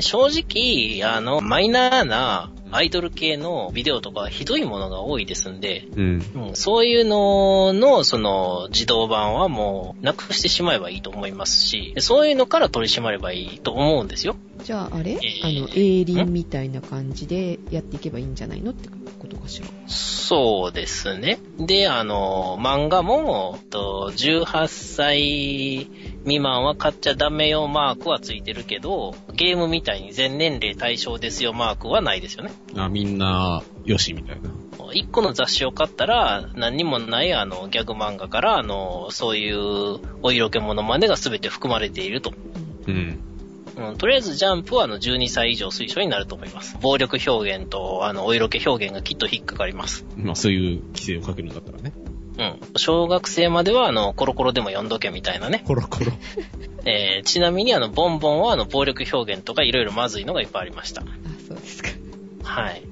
正直、あの、マイナーな、アイドル系のビデオとかひどいものが多いですんで、うん。うん、そういうのの、その、自動版はもう、なくしてしまえばいいと思いますし、そういうのから取り締まればいいと思うんですよ。じゃああれ、えーあの、営林みたいな感じでやっていけばいいんじゃないのってことかしら？そうですね。で、あの、漫画も、と18歳未満は買っちゃダメよマークはついてるけど、ゲームみたいに全年齢対象ですよマークはないですよね。あ、みんな、よし、みたいな。一個の雑誌を買ったら、何にもないあの、ギャグ漫画から、あの、そういうお色気物までが全て含まれていると。うん。うん、とりあえずジャンプはあの12歳以上推奨になると思います。暴力表現とあのお色気表現がきっと引っかかります。まあ、そういう規制をかけるんだったらね。うん。小学生まではあのコロコロでも読んどけみたいなね。コロコロ。えー、ちなみにあのボンボンはあの暴力表現とかいろいろまずいのがいっぱいありました。あ、そうですか。はい。はい。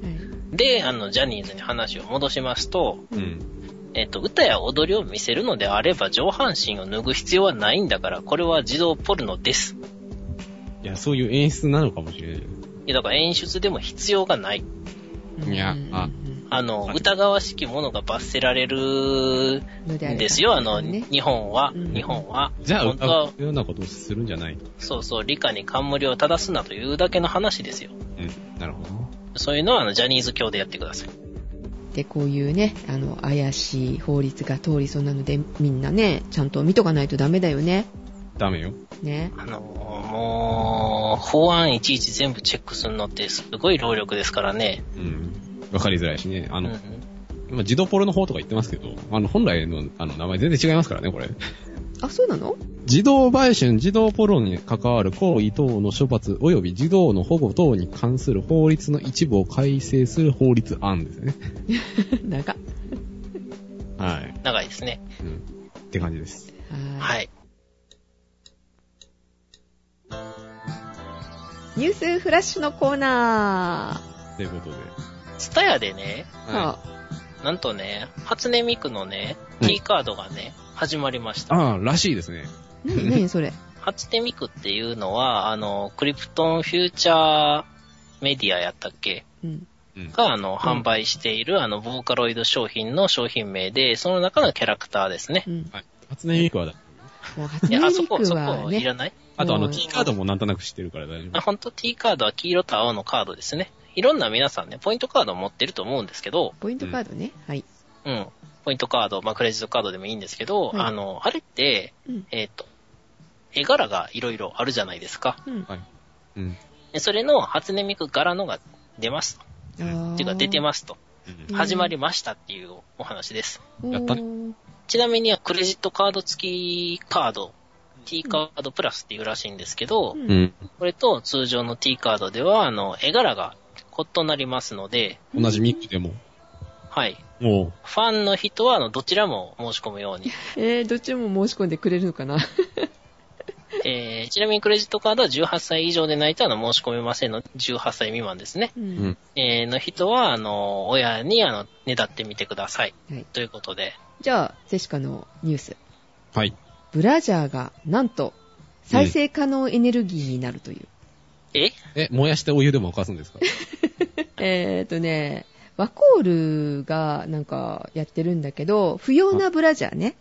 で、あのジャニーズに話を戻しますと、うん。えっ、と、歌や踊りを見せるのであれば上半身を脱ぐ必要はないんだから、これは自動ポルノです。いや、そういう演出なのかもしれない。いや、だから演出でも必要がない。いやうんああの、疑わしきものが罰せられるんですよ、あの、ね日本は、うん日本は。じゃあ、本当はようなことをするんじゃないと。そうそう、理科に冠を正すなというだけの話ですよ。うん。なるほど。そういうのは、あの、ジャニーズ教でやってください。で、こういうね、あの、怪しい法律が通りそうなので、みんなね、ちゃんと見とかないとダメだよね。ダメよ。ね。あの、もう、法案いちいち全部チェックするのってすごい労力ですからね。うん。わかりづらいしね。あの、うん。今、自動ポロの方とか言ってますけど、あの、本来の、あの、名前全然違いますからね、これ。あ、そうなの？自動売春、自動ポロに関わる行為等の処罰及び児童の保護等に関する法律の一部を改正する法律案ですね。長っ。はい。長いですね。うん。って感じです。は。はいニュースフラッシュのコーナということで。ツタヤでね、ー。ははなんとね、初音ミクのね、はい T カードがね、始まりました。ああ、らしいですね。あ、なになにそれ。初音ミクっていうのは、あの、クリプトンフューチャーメディアやったっけ？うん。うん。が、あの、販売している、あの、ボーカロイド商品の商品名で、その中のキャラクターですねう。ん。はい。初音ミクはだ。もう初いや、あそこ、音ミクそはねこいら、ない？あとあの、うん T カードもなんとなく知ってるから大丈あ、夫。ほんと T カードは黄色と青のカードですね。いろんな皆さんね、ポイントカードを持ってると思うんですけど、ポイントカードね。はい。うん。ポイントカード、まあ、クレジットカードでもいいんですけど、はいあの、あれって、うん。えっ、と、絵柄がいろいろあるじゃないですか。うん。うん。でそれの初音ミク柄のが出ますと。っていうか出てますと。うん。始まりましたっていうお話です。やったねちなみにクレジットカード付きカード、T カードプラスっていうらしいんですけど、うんうん。これと通常の T カードでは、あの、絵柄が異なりますので、同じミクでも。はい。もファンの人は、あの、どちらも申し込むように。えー、どっちも申し込んでくれるのかな？えー、ちなみにクレジットカードは18歳以上でないと、あの、申し込めませんので、18歳未満ですね。う。んん。えー、の人は、あの、親に、あの、ねだってみてください。はい。ということで。じゃあ、セシカのニュース。はい。ブラジャーが、なんと、再生可能エネルギーになるという。え？え、燃やしてお湯でも沸かすんですか？えーとね、ワコールがなんかやってるんだけど、不要なブラジャーね。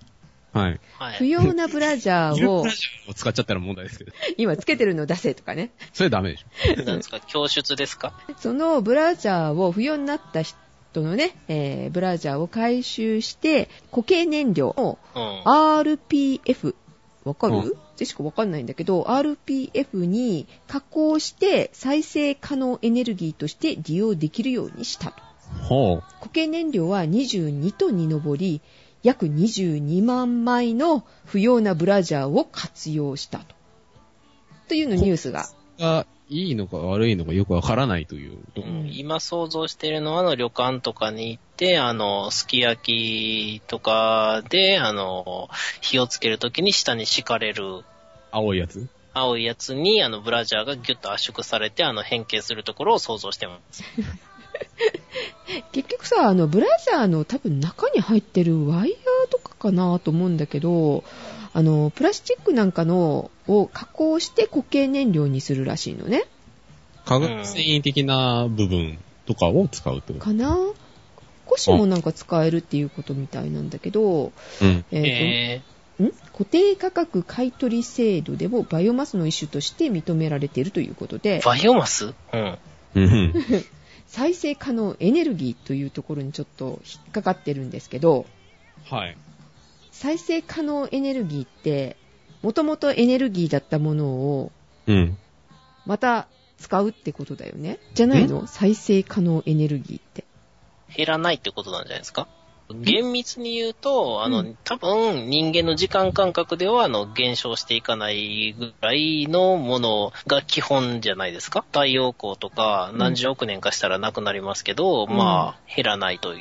はい。不はい。要なブラジャーをブラジャーを使っちゃったら問題ですけど。今つけてるの出せとかね。それダメでしょ。なんですか、教出ですか？そのブラジャーを不要になった人のね、えーブラジャーを回収して、固形燃料をうん。RPF、わかうんるでしかわかんないんだけど、RPF に加工して再生可能エネルギーとして利用できるようにしたと。固形燃料は22トンに上り、約22万枚の不要なブラジャーを活用したと。というのニュースが。が、いいのか悪いのかよくわからないという。うん今想像してるのは、あの、旅館とかに行って、あの、すき焼きとかで、あの、火をつけるときに下に敷かれる青いやつ？青いやつに、あの、ブラジャーがギュッと圧縮されて、あの、変形するところを想像してます。結局さ、あの、ブラジャーの多分中に入ってるワイヤーとかかなと思うんだけど、あの、プラスチックなんかのを加工して固形燃料にするらしいのね。化学繊維的な部分とかを使うってこと？かな？古紙もなんか使えるっていうことみたいなんだけど、うん。えーとえん？固定価格買取制度でもバイオマスの一種として認められているということでー、、バイオマス？うん。うん。再生可能エネルギーというところにちょっと引っかかってるんですけど、はい。再生可能エネルギーって、もともとエネルギーだったものをうん。また使うってことだよね？じゃないの？再生可能エネルギーって。減らないってことなんじゃないですか？厳密に言うと、あの、うん。多分人間の時間感覚では、あの、減少していかないぐらいのものが基本じゃないですか？太陽光とかうん。何十億年かしたらなくなりますけど、うん。まあ、減らないと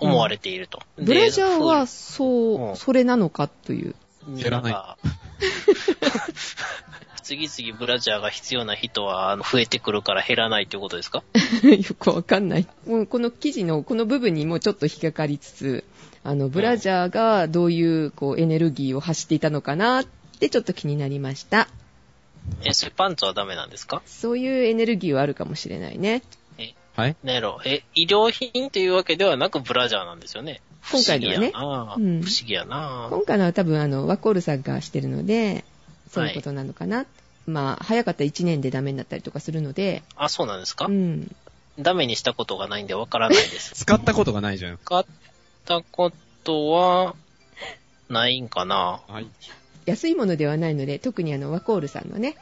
思われていると。ブラジャーはでそう、うん。それなのかという。減らない 次々ブラジャーが必要な人は増えてくるから減らないっていうことですか？よくわかんない。もうこの記事のこの部分にもちょっと引っかかりつつ、あの、ブラジャーがどういうこうエネルギーを発していたのかなってちょっと気になりました。え、それパンツはダメなんですか？そういうエネルギーはあるかもしれないね。はい？なんやろえ、医療品っていうわけではなくブラジャーなんですよね？今回のはね不思議やな、うん不思議やな今回のは多分あの、ワコールさんがしてるので、そういうことなのかな。まあ、早かったら1年でダメになったりとかするので、あ、そうなんですか、うん。ダメにしたことがないんでわからないです。使ったことがないじゃん。使ったことは、ないんかなはい。安いものではないので、特にあの、ワコールさんのね。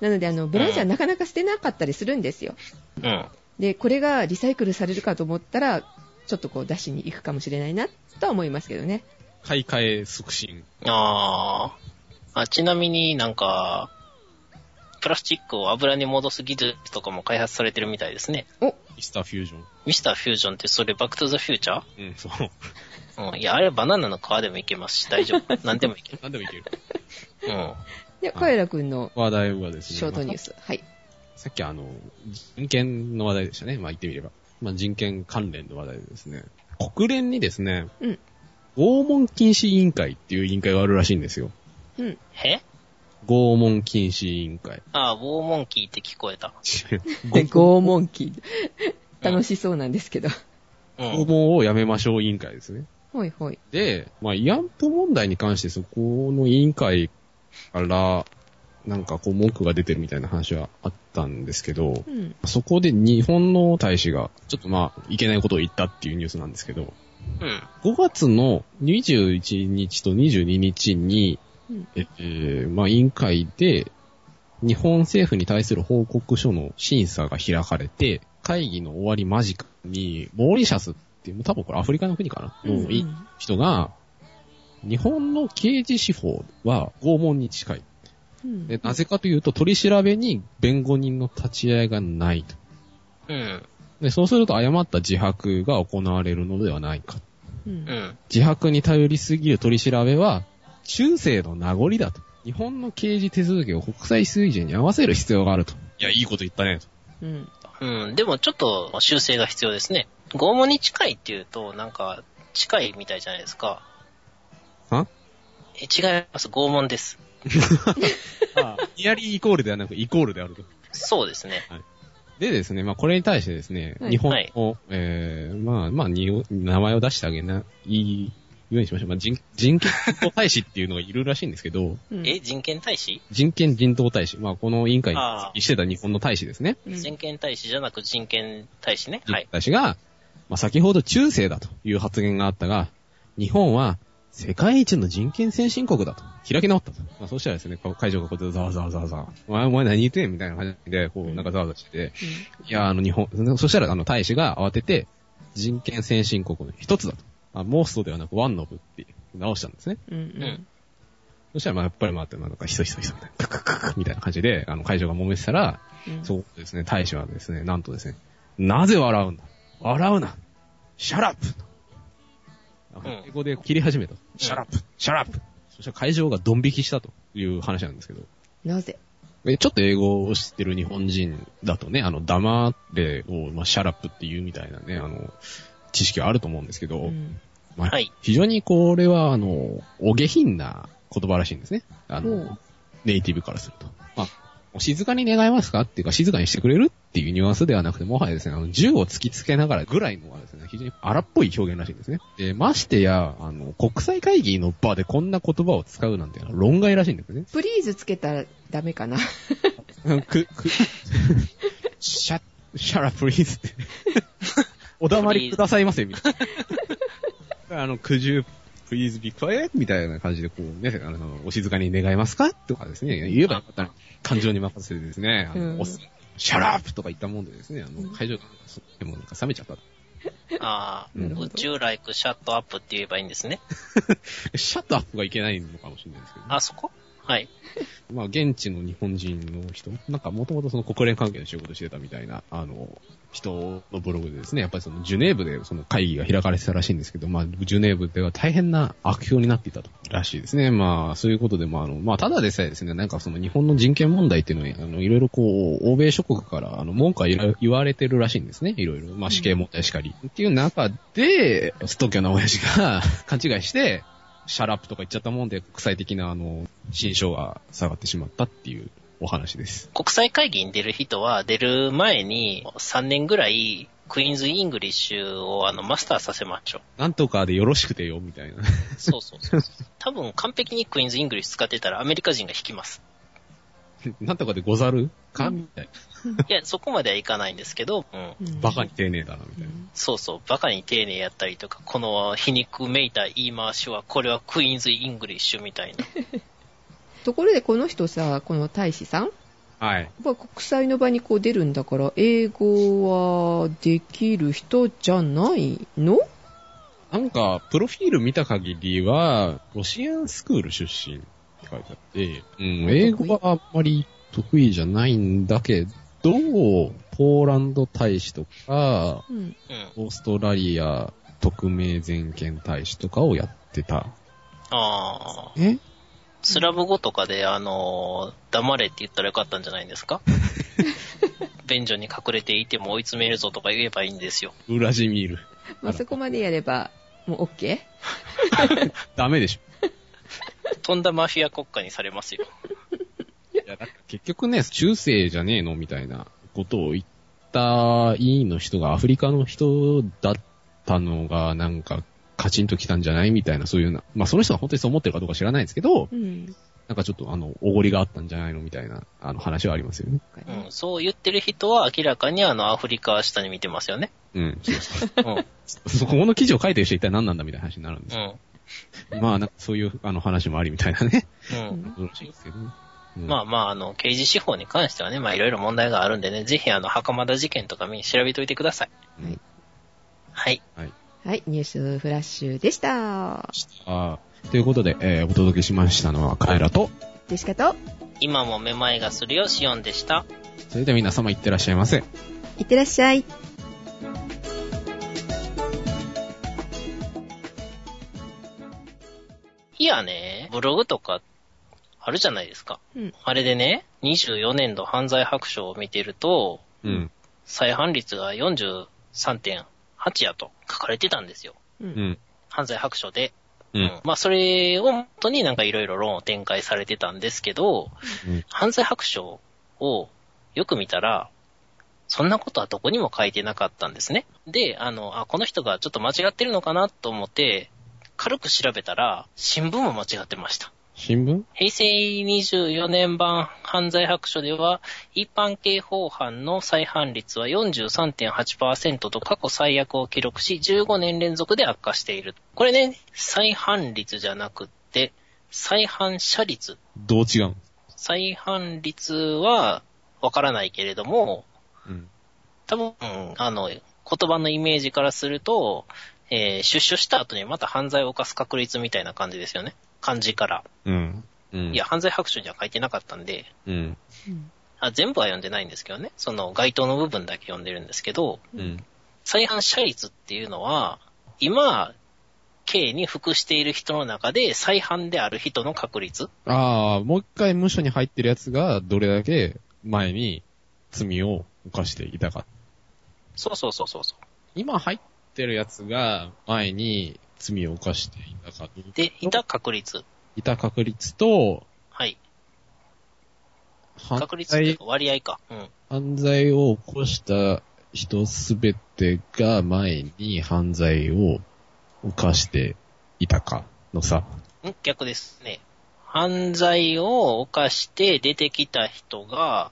なのであの、ブラジャーなかなか捨てなかったりするんですよ。うん。で、これがリサイクルされるかと思ったら、ちょっとこう出しに行くかもしれないな、とは思いますけどね。買い替え促進。あーあ。ちなみになんか、プラスチックを油に戻す技術とかも開発されてるみたいですね。お、ミスターフュージョン。ミスターフュージョンってそれバックトゥザフューチャー？うん、そう。うん。いや、あれはバナナの皮でもいけますし、大丈夫。何でもいける。なんでもいける。うん。で、カエラくんの話題はですね。ショートニュース。はい。さっきあの、人権の話題でしたね。まあ言ってみれば。まあ人権関連の話題でですね。国連にですね、うん。拷問禁止委員会っていう委員会があるらしいんですよ。うん。え？拷問禁止委員会。ああ、ウォーモンキーって聞こえた。で、拷問機。楽しそうなんですけど。拷うん。問をやめましょう委員会ですね。ほいほい。で、まあ、慰安婦問題に関してそこの委員会から、なんかこう文句が出てるみたいな話はあったんですけど、うん。そこで日本の大使が、ちょっとまあ、いけないことを言ったっていうニュースなんですけど、うん。5月の21日と22日に、うんええーまあ、委員会で、日本政府に対する報告書の審査が開かれて、会議の終わり間近に、モーリシャスっていう、多分これアフリカの国かな、のい人が、日本の刑事司法は拷問に近い。うんでなぜかというと、取り調べに弁護人の立ち会いがないと。うん。で、そうすると誤った自白が行われるのではないか。うんうん。自白に頼りすぎる取り調べは、中世の名残だと。日本の刑事手続きを国際水準に合わせる必要があると。いや、いいこと言ったね、と。うん。うん。でもちょっと修正が必要ですね。拷問に近いっていうと、なんか、近いみたいじゃないですか。は？え、違います。拷問です。ニアリーイコールではなくイコールであると。そうですね。でですね、まあこれに対してですね、はい日本の、えー、まあまあに、名前を出してあげな、いいようにしましょう。まあ人、人権人道大使っていうのがいるらしいんですけど、うんえ、人権大使？人権人道大使。まあこの委員会あにしてた日本の大使ですね。うん人権大使じゃなく人権大使ね。はい。大使が、まあ先ほど中世だという発言があったが、日本は世界一の人権先進国だと。開き直ったと。まあそうしたらですね、こう会場がこうやってザワザワザワザワ。お前、お前何言ってんみたいな感じで、こうなんかザワザワしてて、いや、あの日本、そしたらあの大使が慌てて、人権先進国の一つだと。あモーストではなくワンノブって直したんですね。うんうん。そしたらまあやっぱりまあ、なんかひそひそひそみたいな、ククククみたいな感じで、あの会場が揉めてたら、うん。そうですね、大使はですね、なんとですね、なぜ笑うんだ？笑うな！ Shut up！英語でキレ始めた。 Shut up！ Shut up！そしたら会場がドン引きしたという話なんですけど、なぜ？えちょっと英語を知ってる日本人だとね、あの、黙れを、まあ、 shut up っていうみたいなね、あの、知識はあると思うんですけど、うんまあはい非常にこれは、あの、お下品な言葉らしいんですね。あの、ネイティブからすると。まあ、お静かに願いますかっていうか、静かにしてくれるっていうニュアンスではなくて、もはやですね、あの、銃を突きつけながらぐらいのはですね、非常に荒っぽい表現らしいんですね。で、ましてや、あの、国際会議の場でこんな言葉を使うなんていうのは論外らしいんですね。プリーズつけたらダメかな。く、く、シャ、Shut up please って。お黙りくださいませ、みたいな。あの、could you please be quiet? みたいな感じで、こうね、あの、お静かに願いますか？とかですね、言えばよかったら、感情に任せてですね、あの、うんお shut up とか言ったもんでですね、あの、会場が、でもなんか冷めちゃった。ああ、なるほど would you like shut up って言えばいいんですね。 shut up がいけないのかもしれないですけど、あ、そこ？はい。まあ、現地の日本人の人、なんかもともとその国連関係の仕事してたみたいな、あの、人のブログでですね、やっぱりそのジュネーブでその会議が開かれてたらしいんですけど、まあ、ジュネーブでは大変な悪評になっていたらしいですね。まあ、そういうことで、まあ、あの、まあ、ただでさえですね、なんかその日本の人権問題っていうのは、あの、いろいろこう、欧米諸国から、あの、文句は言われてるらしいんですね。いろいろ。まあ、死刑問題しかり。っていう中で、素っ頓狂な親父が 勘違いして、 shut up とか言っちゃったもんで、国際的なあの、心象が下がってしまったっていうお話です。国際会議に出る人は出る前に3年ぐらいクイーンズ・イングリッシュをあのマスターさせましょう。なんとかでよろしくてよ、みたいな。そうそうそう。多分完璧にクイーンズ・イングリッシュ使ってたらアメリカ人が引きます。なんとかでござるか？みたい いや、そこまではいかないんですけど、うん。バカに丁寧だな、みたいな。そうそう、バカに丁寧やったりとか、この皮肉めいた言い回しは、これはクイーンズ・イングリッシュみたいな。ところでこの人さ、この大使さんやはい。っぱ国際の場にこう出るんだから、英語はできる人じゃないの？なんか、プロフィール見た限りは、ロシアンスクール出身って書いてあって、うん、英語はあんまり得意じゃないんだけど、ポーランド大使とか、うん。うん。オーストラリア特命全権大使とかをやってた？ああ。え？スラブ語とかで、あのー黙れって言ったらよかったんじゃないんですか？便所に隠れていても追い詰めるぞとか言えばいいんですよ。ウラジミール。まあ、そこまでやれば、もう OK? ダメでしょ。とんだマフィア国家にされますよ。結局ね、中世じゃねえのみたいなことを言った委員の人がアフリカの人だったのが、なんか、カチンときたんじゃないみたいな、そういうな。まあ、その人が本当にそう思ってるかどうか知らないですけど、うん。なんかちょっとあの、おごりがあったんじゃないのみたいな、あの話はありますよね。うん、そう言ってる人は明らかにあのアフリカは下に見てますよね。うん。そうそううん。うん。そこの記事を書いてる人一体何なんだみたいな話になるんですよ。まあ、なんかそういうあの話もありみたいなね。うん。よろしいですけどね。うんまあまあ、あの、刑事司法に関してはね、まあいろいろ問題があるんでね、ぜひあの、袴田事件とか見調べといてください。うんはい。はい、ニュースフラッシュでした。あーということで、えーお届けしましたのはカエラと、でしかと、今もめまいがするよ、シオンでした。それでは皆様いってらっしゃいませ。いってらっしゃい。いやね、ブログとかあるじゃないですか。うん。あれでね、24年度犯罪白書を見てると、うん。再犯率が43.8やと書かれてたんですよ。う。うんん。犯罪白書で。うん。まあ、それを元になんかいろいろ論を展開されてたんですけど、うん犯罪白書をよく見たら、そんなことはどこにも書いてなかったんですね。で、あの、あ、この人がちょっと間違ってるのかなと思って、軽く調べたら、新聞も間違ってました。新聞？平成24年版犯罪白書では、一般刑法犯の再犯率は43.8%と過去最悪を記録し、15年連続で悪化している。これね、再犯率じゃなくって、再犯者率。どう違う？ん再犯率はわからないけれども、うん。多分、うんあの、言葉のイメージからすると、えー出所した後にまた犯罪を犯す確率みたいな感じですよね。漢字から。うん。うん。いや、、犯罪白書には書いてなかったんで、うん。うんあ全部は読んでないんですけどね。その該当の部分だけ読んでるんですけど、うん。再犯者率っていうのは、今、刑に服している人の中で再犯である人の確率ああ、もう一回無所に入ってるやつがどれだけ前に罪を犯していたか。そうそうそうそうそう。今入ってるやつが前に罪を犯していたか。で、いた確率。いた確率と、はい。犯確率っていう罪か割合か。うん。犯罪を起こした人すべてが前に犯罪を犯していたかのさ。ん逆ですね。犯罪を犯して出てきた人が、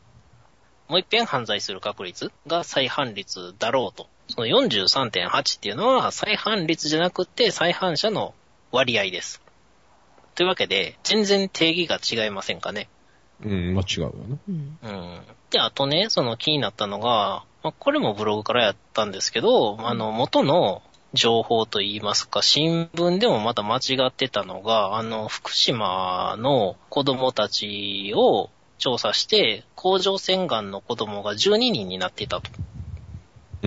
もう一遍犯罪する確率が再犯率だろうと。その43.8っていうのは再犯率じゃなくて再犯者の割合です。というわけで、全然定義が違いませんかね。うん、まあ違うわな。うん。うん。で、あとね、その気になったのが、まあ、これもブログからやったんですけど、あの、元の情報といいますか、新聞でもまた間違ってたのが、あの、福島の子供たちを調査して、甲状腺がんの子供が12人になっていたと。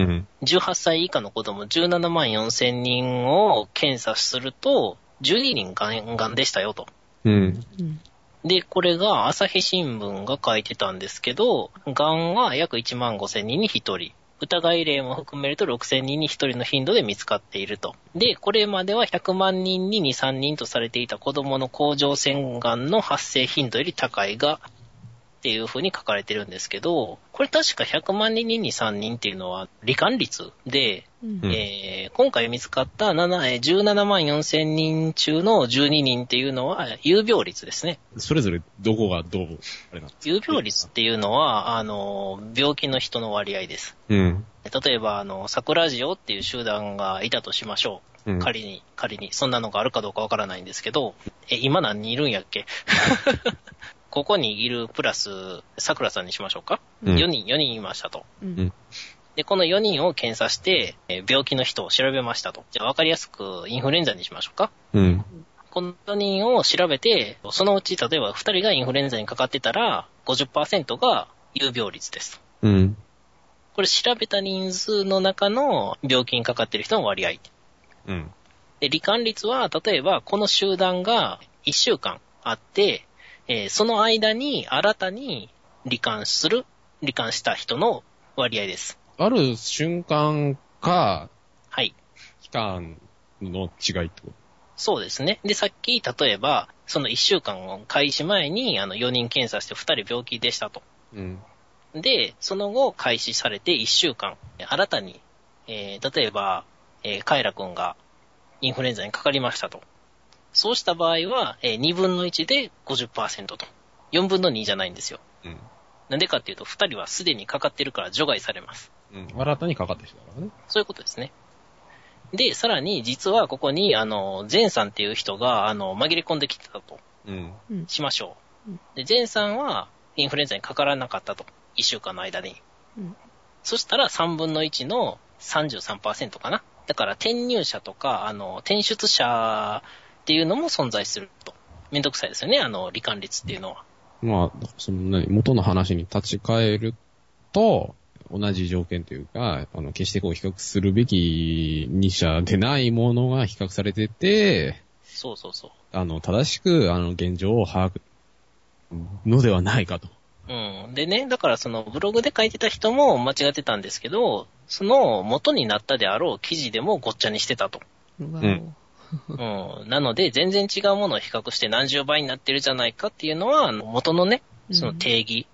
うん。18歳以下の子供17万4千人を検査すると、12人がんがんでしたよと。うん。うん。で、これが朝日新聞が書いてたんですけど、癌は約1万5千人に1人。疑い例も含めると6千人に1人の頻度で見つかっていると。で、これまでは100万人に2、3人とされていた子供の甲状腺癌の発生頻度より高いが、っていう風に書かれてるんですけど、これ確か100万人に2、3人っていうのは罹患率で、うんうんえー今回見つかった7えー17万4千人中の12人っていうのは有病率ですね。それぞれどこがどう、あれなの有病率っていうのは、あの、病気の人の割合です。うん。例えば、あの、桜ジオっていう集団がいたとしましょう。うん。仮に、仮に、そんなのがあるかどうかわからないんですけど、え、今何人いるんやっけ？ここにいるプラス、桜さんにしましょうか、うん ?4 人、4人いましたと。うん。で、この4人を検査して、え病気の人を調べましたと。じゃあ分かりやすくインフルエンザにしましょうかうん。この4人を調べて、そのうち例えば2人がインフルエンザにかかってたら、50%が有病率です。うん。これ調べた人数の中の病気にかかってる人の割合。うん。で、罹患率は、例えばこの集団が1週間あって、えーその間に新たに罹患する、罹患した人の割合です。ある瞬間か、はい。期間の違いってこそうですね。で、さっき、例えば、その1週間開始前に、あの、4人検査して2人病気でしたと。とうん。で、その後開始されて1週間、新たに、えー例えば、えーカエラ君がインフルエンザにかかりましたと。そうした場合は、え2分の1で50%と。4分の2じゃないんですよ。うん。なんでかっていうと、2人はすでにかかってるから除外されます。うん。新たにかかった人だからね。そういうことですね。で、さらに、実はここに、あの、ゼンさんっていう人が、あの、紛れ込んできてたと。うん。うん。しましょう。うんで、ゼンさんはインフルエンザにかからなかったと。1週間の間に。うんそしたら3分の1の33%かな。だから転入者とか、あの、転出者っていうのも存在すると。めんどくさいですよね、あの、罹患率っていうのは。まあ、その何、元の話に立ち返ると、同じ条件というか、あの、決してこう比較するべき二者でないものが比較されてて、そうそうそう。あの、正しく、あの、現状を把握のではないかと。うん。でね、だからそのブログで書いてた人も間違ってたんですけど、その元になったであろう記事でもごっちゃにしてたと。うんうん。なので、全然違うものを比較して何十倍になってるじゃないかっていうのは、あの元のね、その定義、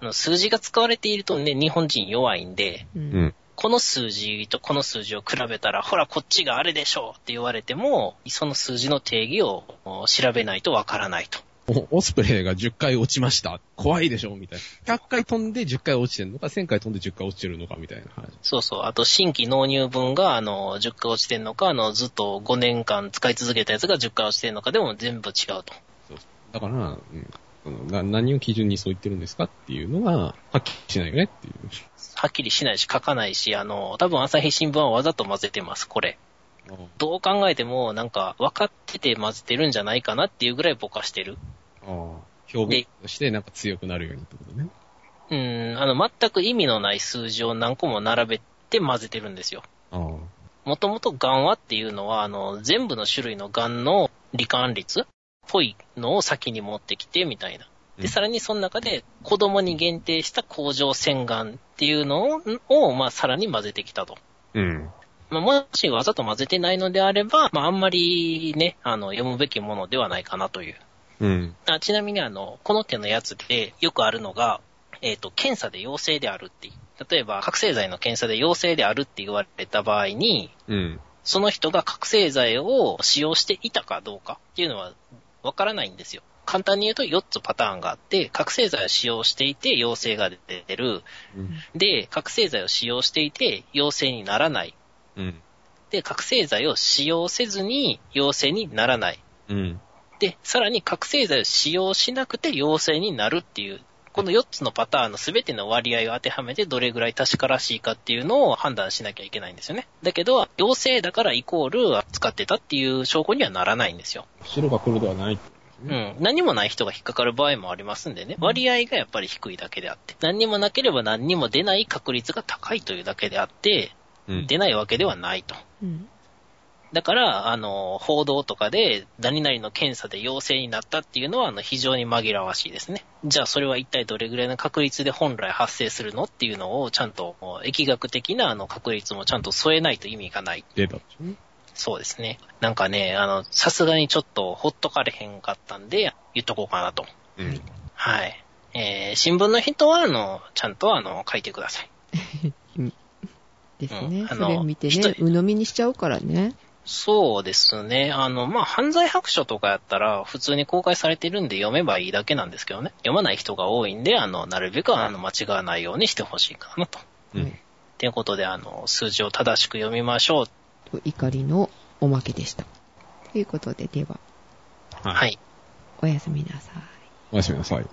あの数字が使われているとね、日本人弱いんで、う。うんん。この数字とこの数字を比べたら、ほら、こっちがあれでしょうって言われても、その数字の定義をお調べないとわからないと。おオスプレイが10回落ちました。怖いでしょ？みたいな。100回飛んで10回落ちてるのか、1000回飛んで10回落ちてるのかみたいな話。そうそう。あと、新規納入分が、あの、10回落ちてんのか、あの、ずっと5年間使い続けたやつが10回落ちてんのかでも全部違うと。だから、うんな、何を基準にそう言ってるんですかっていうのが、はっきりしないよねっていう。はっきりしないし書かないし、あの、多分朝日新聞はわざと混ぜてます、これ。どう考えても、なんか、分かってて混ぜてるんじゃないかなっていうぐらいぼかしてる。ああ表現としてなんか強くなるようにってことね。うん、あの、全く意味のない数字を何個も並べて混ぜてるんですよ。ああ。もともとガンワっていうのは、あの、全部の種類のガンの罹患率っぽいのを先に持ってきて、みたいな。で、うんさらにその中で子供に限定した甲状腺がんっていうのを、をまあ、さらに混ぜてきたと。うん。まあ、もしわざと混ぜてないのであれば、まあ、あんまりね、あの、読むべきものではないかなといううん。あちなみにあの、この手のやつでよくあるのが、えっ、と、検査で陽性であるって。例えば、覚醒剤の検査で陽性であるって言われた場合に、うん。その人が覚醒剤を使用していたかどうかっていうのはわからないんですよ。簡単に言うと4つパターンがあって、覚醒剤を使用していて陽性が出てる。うん。で、覚醒剤を使用していて陽性にならない。うん。で、覚醒剤を使用せずに陽性にならない。うん。で、さらに覚醒剤を使用しなくて陽性になるっていう、この4つのパターンの全ての割合を当てはめてどれぐらい確からしいかっていうのを判断しなきゃいけないんですよね。だけど、陽性だからイコール使ってたっていう証拠にはならないんですよ。白が黒ではない。うん。何もない人が引っかかる場合もありますんでね。割合がやっぱり低いだけであって。何にもなければ何にも出ない確率が高いというだけであって、うん。出ないわけではないと。うん。だから、あの、報道とかで、何々の検査で陽性になったっていうのは、あの、非常に紛らわしいですね。じゃあ、それは一体どれぐらいの確率で本来発生するのっていうのを、ちゃんと、疫学的な、あの、確率もちゃんと添えないと意味がない。データでしょね。そうですね。なんかね、あの、さすがにちょっと、ほっとかれへんかったんで、言っとこうかなと。うん。はい。えー、新聞の人は、あの、ちゃんと、あの、書いてください。ですね。うんそれ見て人ね、鵜呑みにしちゃうからね。そうですね。あの、まあ、犯罪白書とかやったら、普通に公開されてるんで読めばいいだけなんですけどね。読まない人が多いんで、あの、なるべく、あの、間違わないようにしてほしいかなと。うんはい。ということで、あの、数字を正しく読みましょう。と怒りのおまけでした。ということで、では、はい。おやすみなさい。おやすみなさい。